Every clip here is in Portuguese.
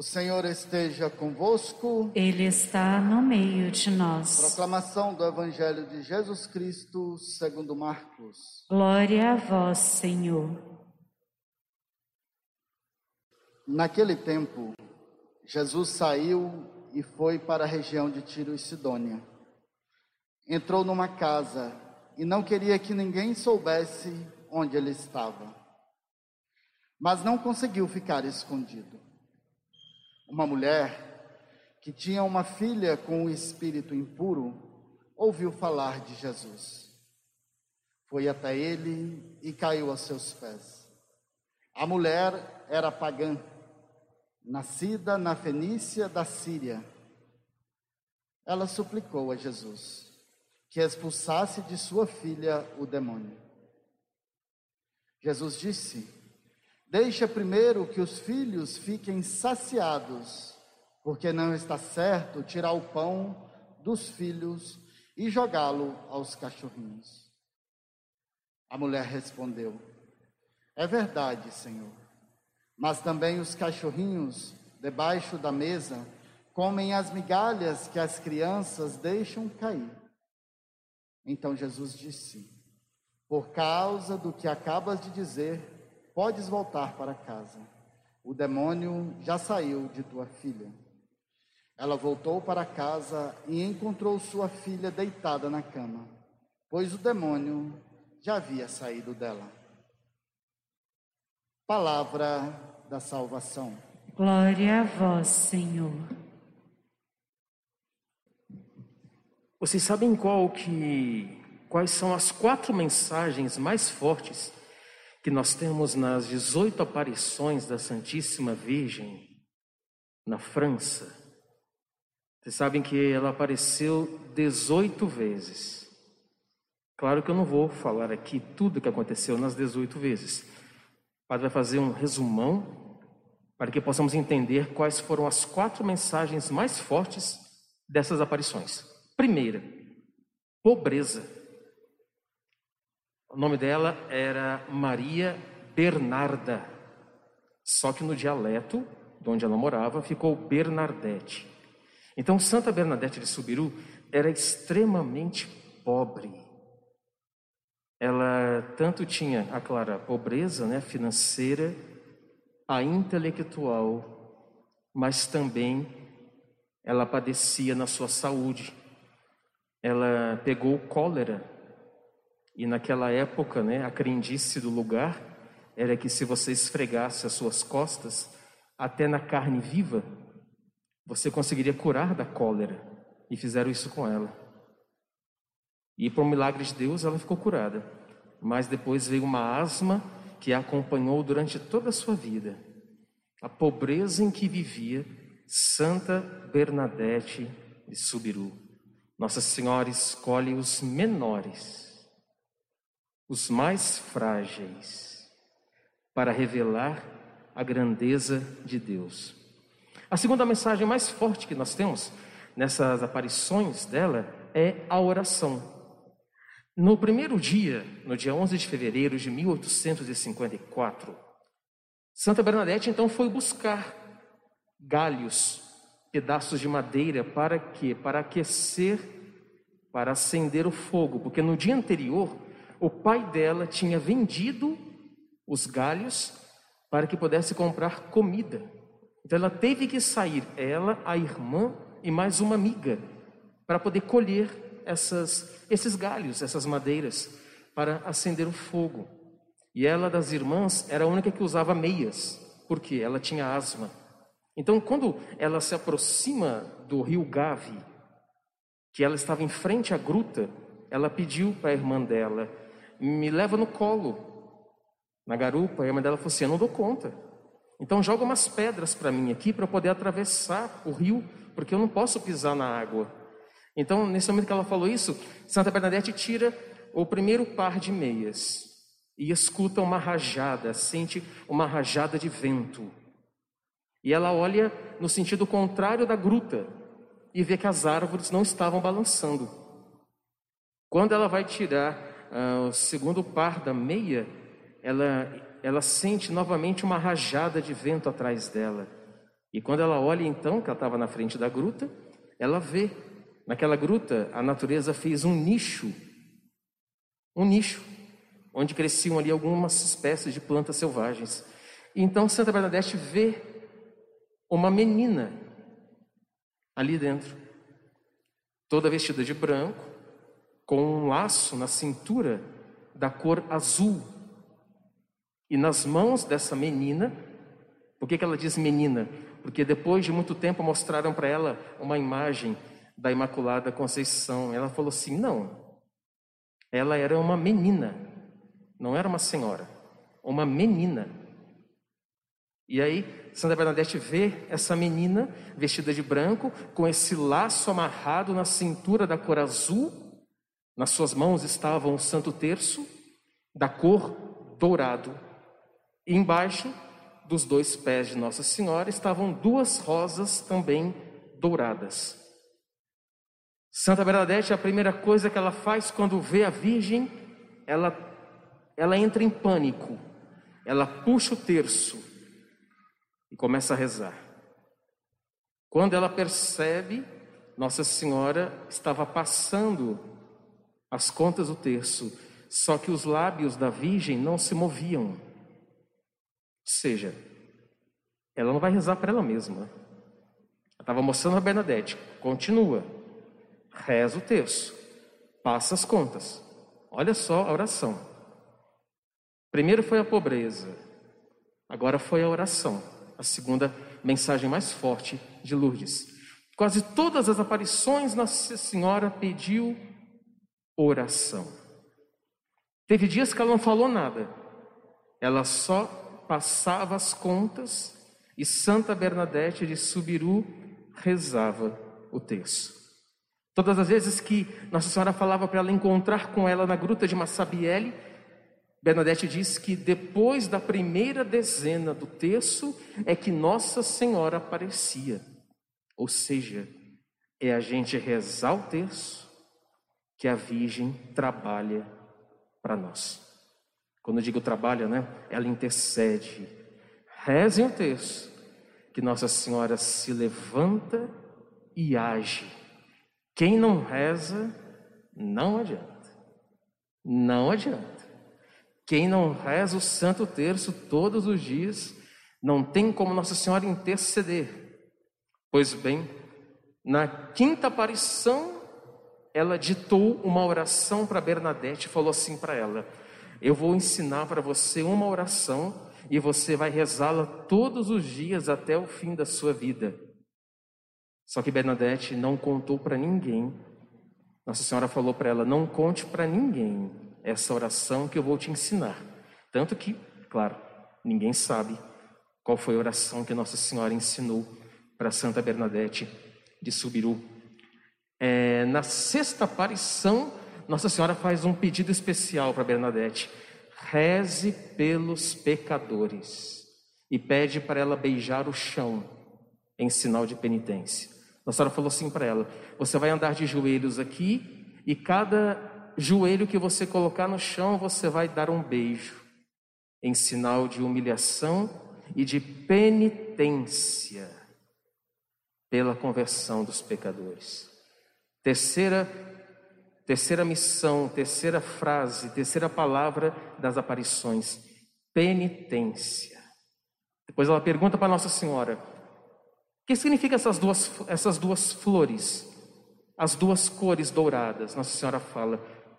O Senhor esteja convosco. Ele está no meio de nós. Proclamação do Evangelho de Jesus Cristo, segundo Marcos. Glória a vós, Senhor. Naquele tempo, Jesus saiu e foi para a região de Tiro e Sidônia. Entrou numa casa e não queria que ninguém soubesse onde ele estava. Mas não conseguiu ficar escondido. Uma mulher que tinha uma filha com o espírito impuro ouviu falar de Jesus. Foi até ele e caiu aos seus pés. A mulher era pagã nascida na Fenícia da Síria. Ela suplicou a Jesus que expulsasse de sua filha o demônio. Jesus disse: Deixa primeiro que os filhos fiquem saciados, porque não está certo tirar o pão dos filhos e jogá-lo aos cachorrinhos. A mulher respondeu: É verdade, Senhor. Mas também os cachorrinhos, debaixo da mesa, comem as migalhas que as crianças deixam cair. Então Jesus disse: Por causa do que acabas de dizer, podes voltar para casa. O demônio já saiu de tua filha. Ela voltou para casa e encontrou sua filha deitada na cama, pois o demônio já havia saído dela. Palavra da salvação. Glória a vós, Senhor. Vocês sabem qual que quais são as quatro mensagens mais fortes que nós temos nas 18 aparições da Santíssima Virgem na França? Vocês sabem que ela apareceu 18 vezes. Claro que eu não vou falar aqui tudo o que aconteceu nas 18 vezes. O padre vai fazer um resumão para que possamos entender quais foram as quatro mensagens mais fortes dessas aparições. Primeira, pobreza. O nome dela era Maria Bernarda, só que no dialeto de onde ela morava ficou Bernadette. Então, Santa Bernadette de Subiru era extremamente pobre. Ela tanto tinha, a clara, pobreza né, financeira, a intelectual, mas também ela padecia na sua saúde. Ela pegou cólera e naquela época, né, a crendice do lugar era que se você esfregasse as suas costas até na carne viva, você conseguiria curar da cólera. E fizeram isso com ela. E por milagre de Deus, ela ficou curada. Mas depois veio uma asma que a acompanhou durante toda a sua vida. A pobreza em que vivia Santa Bernadette de Subiru. Nossa Senhora escolhe os menores, os mais frágeis, para revelar a grandeza de Deus. A segunda mensagem mais forte que nós temos nessas aparições dela é a oração. No primeiro dia, no dia 11 de fevereiro de 1854, Santa Bernadette então foi buscar galhos, pedaços de madeira para quê? Para aquecer, para acender o fogo, porque no dia anterior o pai dela tinha vendido os galhos para que pudesse comprar comida. Então ela teve que sair, ela, a irmã e mais uma amiga, para poder colher essas, esses galhos, essas madeiras, para acender o fogo. E ela, das irmãs, era a única que usava meias, porque ela tinha asma. Então, quando ela se aproxima do rio Gave, que ela estava em frente à gruta, ela pediu para a irmã dela: me leva no colo, na garupa. E a irmã dela falou assim: eu não dou conta. Então, joga umas pedras para mim aqui para eu poder atravessar o rio, porque eu não posso pisar na água. Então, nesse momento que ela falou isso, Santa Bernadette tira o primeiro par de meias e escuta uma rajada, sente uma rajada de vento. E ela olha no sentido contrário da gruta e vê que as árvores não estavam balançando. Quando ela vai tirar o segundo par da meia, ela, ela sente novamente uma rajada de vento atrás dela. E quando ela olha então, que ela estava na frente da gruta, ela vê. Naquela gruta, a natureza fez um nicho. Um nicho, onde cresciam ali algumas espécies de plantas selvagens. Então Santa Bernadette vê uma menina ali dentro, toda vestida de branco, com um laço na cintura da cor azul. E nas mãos dessa menina, por que, que ela diz menina? Porque depois de muito tempo mostraram para ela uma imagem da Imaculada Conceição. Ela falou assim: não, ela era uma menina, não era uma senhora, uma menina. E aí, Santa Bernadette vê essa menina vestida de branco, com esse laço amarrado na cintura da cor azul, nas suas mãos estava um santo terço da cor dourado. E embaixo dos dois pés de Nossa Senhora estavam duas rosas também douradas. Santa Bernadette, a primeira coisa que ela faz quando vê a Virgem, ela, ela entra em pânico, ela puxa o terço e começa a rezar. Quando ela percebe, Nossa Senhora estava passando as contas do terço, só que os lábios da Virgem não se moviam. Ou seja, ela não vai rezar para ela mesma. Ela estava mostrando a Bernadette, continua, reza o terço, passa as contas. Olha só a oração. Primeiro foi a pobreza, agora foi a oração, a segunda mensagem mais forte de Lourdes. Quase todas as aparições Nossa Senhora pediu oração. Teve dias que ela não falou nada, ela só passava as contas e Santa Bernadette de Subiru rezava o texto. Todas as vezes que Nossa Senhora falava para ela encontrar com ela na gruta de Massabielle, Bernadette diz que depois da primeira dezena do terço é que Nossa Senhora aparecia. Ou seja, é a gente rezar o terço que a Virgem trabalha para nós. Quando eu digo trabalha, né? Ela intercede. Rezem o terço que Nossa Senhora se levanta e age. Quem não reza, não adianta. Não adianta. Quem não reza o Santo Terço todos os dias, não tem como Nossa Senhora interceder. Pois bem, na quinta aparição, ela ditou uma oração para Bernadette e falou assim para ela: Eu vou ensinar para você uma oração e você vai rezá-la todos os dias até o fim da sua vida. Só que Bernadette não contou para ninguém. Nossa Senhora falou para ela: Não conte para ninguém essa oração que eu vou te ensinar. Tanto que, claro, ninguém sabe qual foi a oração que Nossa Senhora ensinou para Santa Bernadette de Subiru. Na sexta aparição, Nossa Senhora faz um pedido especial para Bernadette: reze pelos pecadores e pede para ela beijar o chão em sinal de penitência. Nossa Senhora falou assim para ela: você vai andar de joelhos aqui e cada joelho que você colocar no chão, você vai dar um beijo, em sinal de humilhação e de penitência pela conversão dos pecadores. Terceira terceira missão, terceira frase, terceira palavra das aparições, penitência. Depois ela pergunta para Nossa Senhora: o que significa essas duas, essas duas flores, as duas cores douradas? Nossa Senhora fala: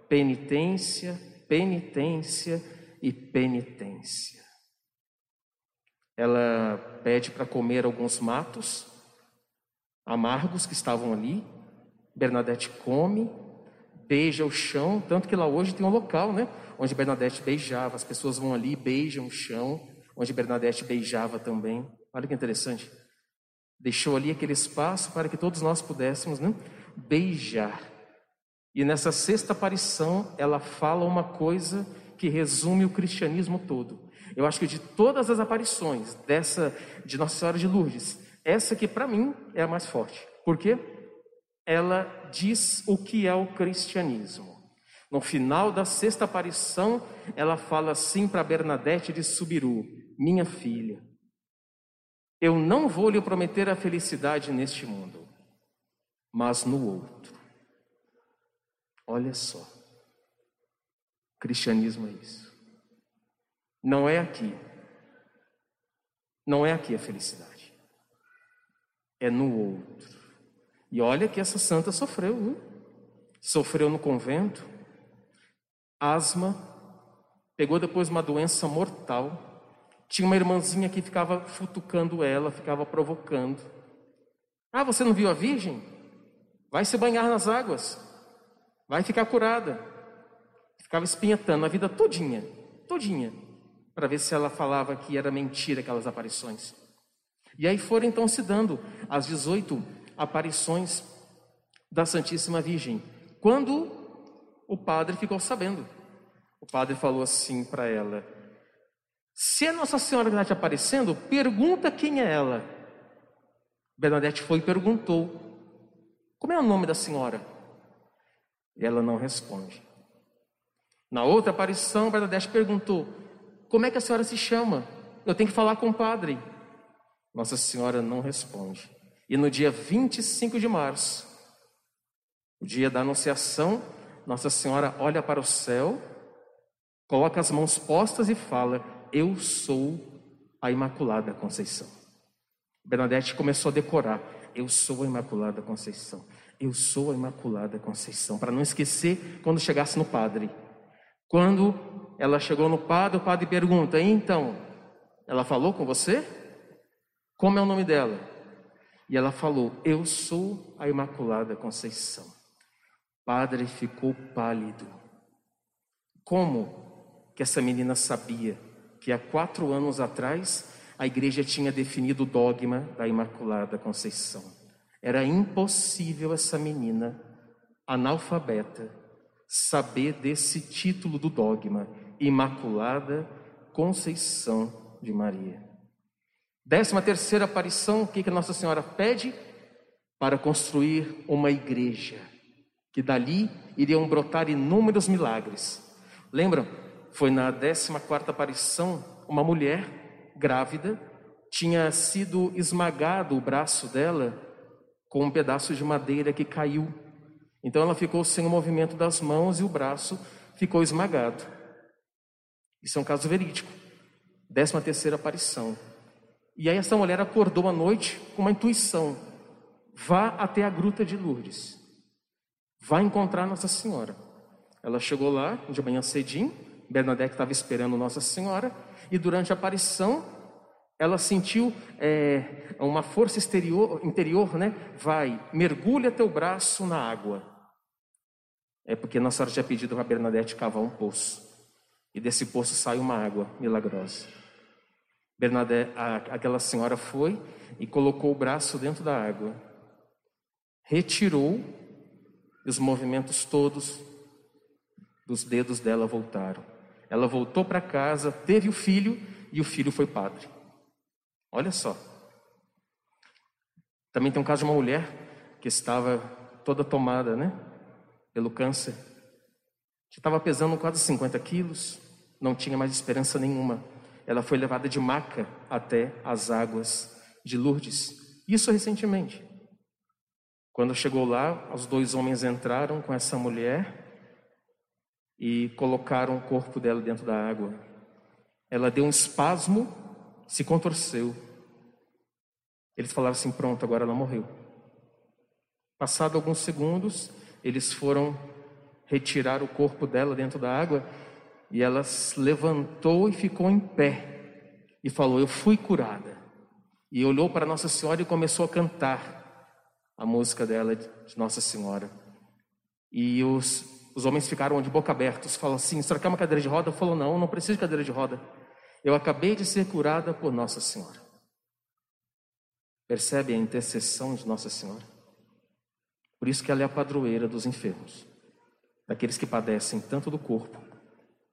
penitência, penitência e penitência. Ela pede para comer alguns matos amargos que estavam ali. Bernadette come, beija o chão, tanto que lá hoje tem um local, né, onde Bernadette beijava. As pessoas vão ali, beijam o chão, onde Bernadette beijava também. Olha que interessante. Deixou ali aquele espaço para que todos nós pudéssemos, né, beijar e nessa sexta aparição, ela fala uma coisa que resume o cristianismo todo. Eu acho que de todas as aparições dessa de Nossa Senhora de Lourdes, essa que para mim é a mais forte. Por quê? Ela diz o que é o cristianismo. No final da sexta aparição, ela fala assim para Bernadette de Subiru: Minha filha, Eu não vou lhe prometer a felicidade neste mundo, mas no outro. Olha só. Cristianismo é isso. Não é aqui. Não é aqui a felicidade. É no outro. E olha que essa santa sofreu, viu? Sofreu no convento, asma, pegou depois uma doença mortal. Tinha uma irmãzinha que ficava futucando ela, ficava provocando. Ah, você não viu a Virgem? Vai se banhar nas águas, vai ficar curada. Ficava espinhetando a vida todinha, todinha, para ver se ela falava que era mentira aquelas aparições. E aí foram então se dando as 18 aparições da Santíssima Virgem. Quando o padre ficou sabendo, o padre falou assim para ela: Se a Nossa Senhora está te aparecendo, pergunta quem é ela. Bernadette foi e perguntou: Como é o nome da senhora? E ela não responde. Na outra aparição, Bernadette perguntou: Como é que a senhora se chama? Eu tenho que falar com o padre. Nossa Senhora não responde. E no dia 25 de março, o dia da Anunciação, Nossa Senhora olha para o céu, coloca as mãos postas e fala: Eu sou a Imaculada Conceição. Bernadette começou a decorar: Eu sou a Imaculada Conceição. Eu sou a Imaculada Conceição, para não esquecer quando chegasse no padre. Quando ela chegou no padre, o padre pergunta: Então, ela falou com você? Como é o nome dela? E ela falou: Eu sou a Imaculada Conceição. Padre ficou pálido. Como que essa menina sabia que há quatro anos atrás a igreja tinha definido o dogma da Imaculada Conceição? Era impossível essa menina, analfabeta, saber desse título do dogma, Imaculada Conceição de Maria. Décima terceira aparição, o que, que Nossa Senhora pede? Para construir uma igreja, que dali iriam brotar inúmeros milagres. Lembram? Foi na décima quarta aparição, uma mulher grávida tinha sido esmagado o braço dela com um pedaço de madeira que caiu. Então ela ficou sem o movimento das mãos e o braço ficou esmagado. Isso é um caso verídico. Décima terceira aparição. E aí essa mulher acordou à noite com uma intuição: vá até a gruta de Lourdes, vá encontrar Nossa Senhora. Ela chegou lá de manhã cedinho, Bernadette estava esperando Nossa Senhora, e durante a aparição ela sentiu é, uma força exterior, interior, né? Vai, mergulha teu braço na água. É porque Nossa Senhora tinha pedido para Bernadette cavar um poço. E desse poço sai uma água milagrosa. Bernadette, aquela senhora foi e colocou o braço dentro da água, retirou e os movimentos todos dos dedos dela voltaram. Ela voltou para casa, teve o filho e o filho foi padre. Olha só. Também tem um caso de uma mulher que estava toda tomada, né? Pelo câncer. Que estava pesando quase 50 quilos, não tinha mais esperança nenhuma ela foi levada de maca até as águas de Lourdes. Isso recentemente. Quando chegou lá, os dois homens entraram com essa mulher e colocaram o corpo dela dentro da água. Ela deu um espasmo, se contorceu. Eles falaram assim: pronto, agora ela morreu. Passado alguns segundos, eles foram retirar o corpo dela dentro da água e ela se levantou e ficou em pé e falou: Eu fui curada. E olhou para Nossa Senhora e começou a cantar a música dela de Nossa Senhora. E os, os homens ficaram de boca aberta. Falaram assim: Será que é uma cadeira de roda? Falou: Não, não preciso de cadeira de roda. Eu acabei de ser curada por Nossa Senhora. Percebe a intercessão de Nossa Senhora? Por isso que ela é a padroeira dos enfermos, daqueles que padecem tanto do corpo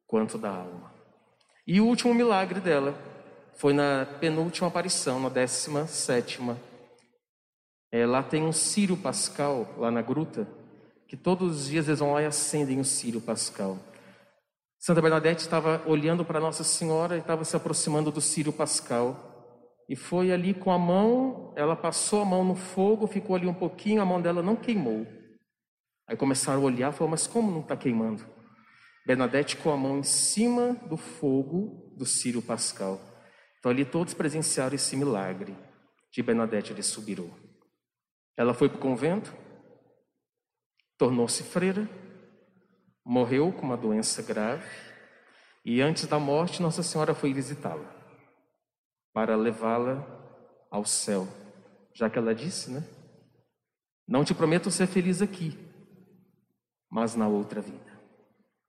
quanto da alma. E o último milagre dela foi na penúltima aparição, na décima sétima. É, lá tem um Sírio Pascal, lá na gruta, que todos os dias eles vão lá e acendem o Sírio Pascal. Santa Bernadette estava olhando para Nossa Senhora e estava se aproximando do Sírio Pascal. e foi ali com a mão, ela passou a mão no fogo, ficou ali um pouquinho, a mão dela não queimou. Aí começaram a olhar, falou, mas como não está queimando? Bernadette com a mão em cima do fogo do Sírio Pascal. Então ali todos presenciaram esse milagre de Bernadette de Subiru. Ela foi para o convento, tornou-se freira, morreu com uma doença grave e antes da morte Nossa Senhora foi visitá-la para levá-la ao céu, já que ela disse, né? Não te prometo ser feliz aqui, mas na outra vida.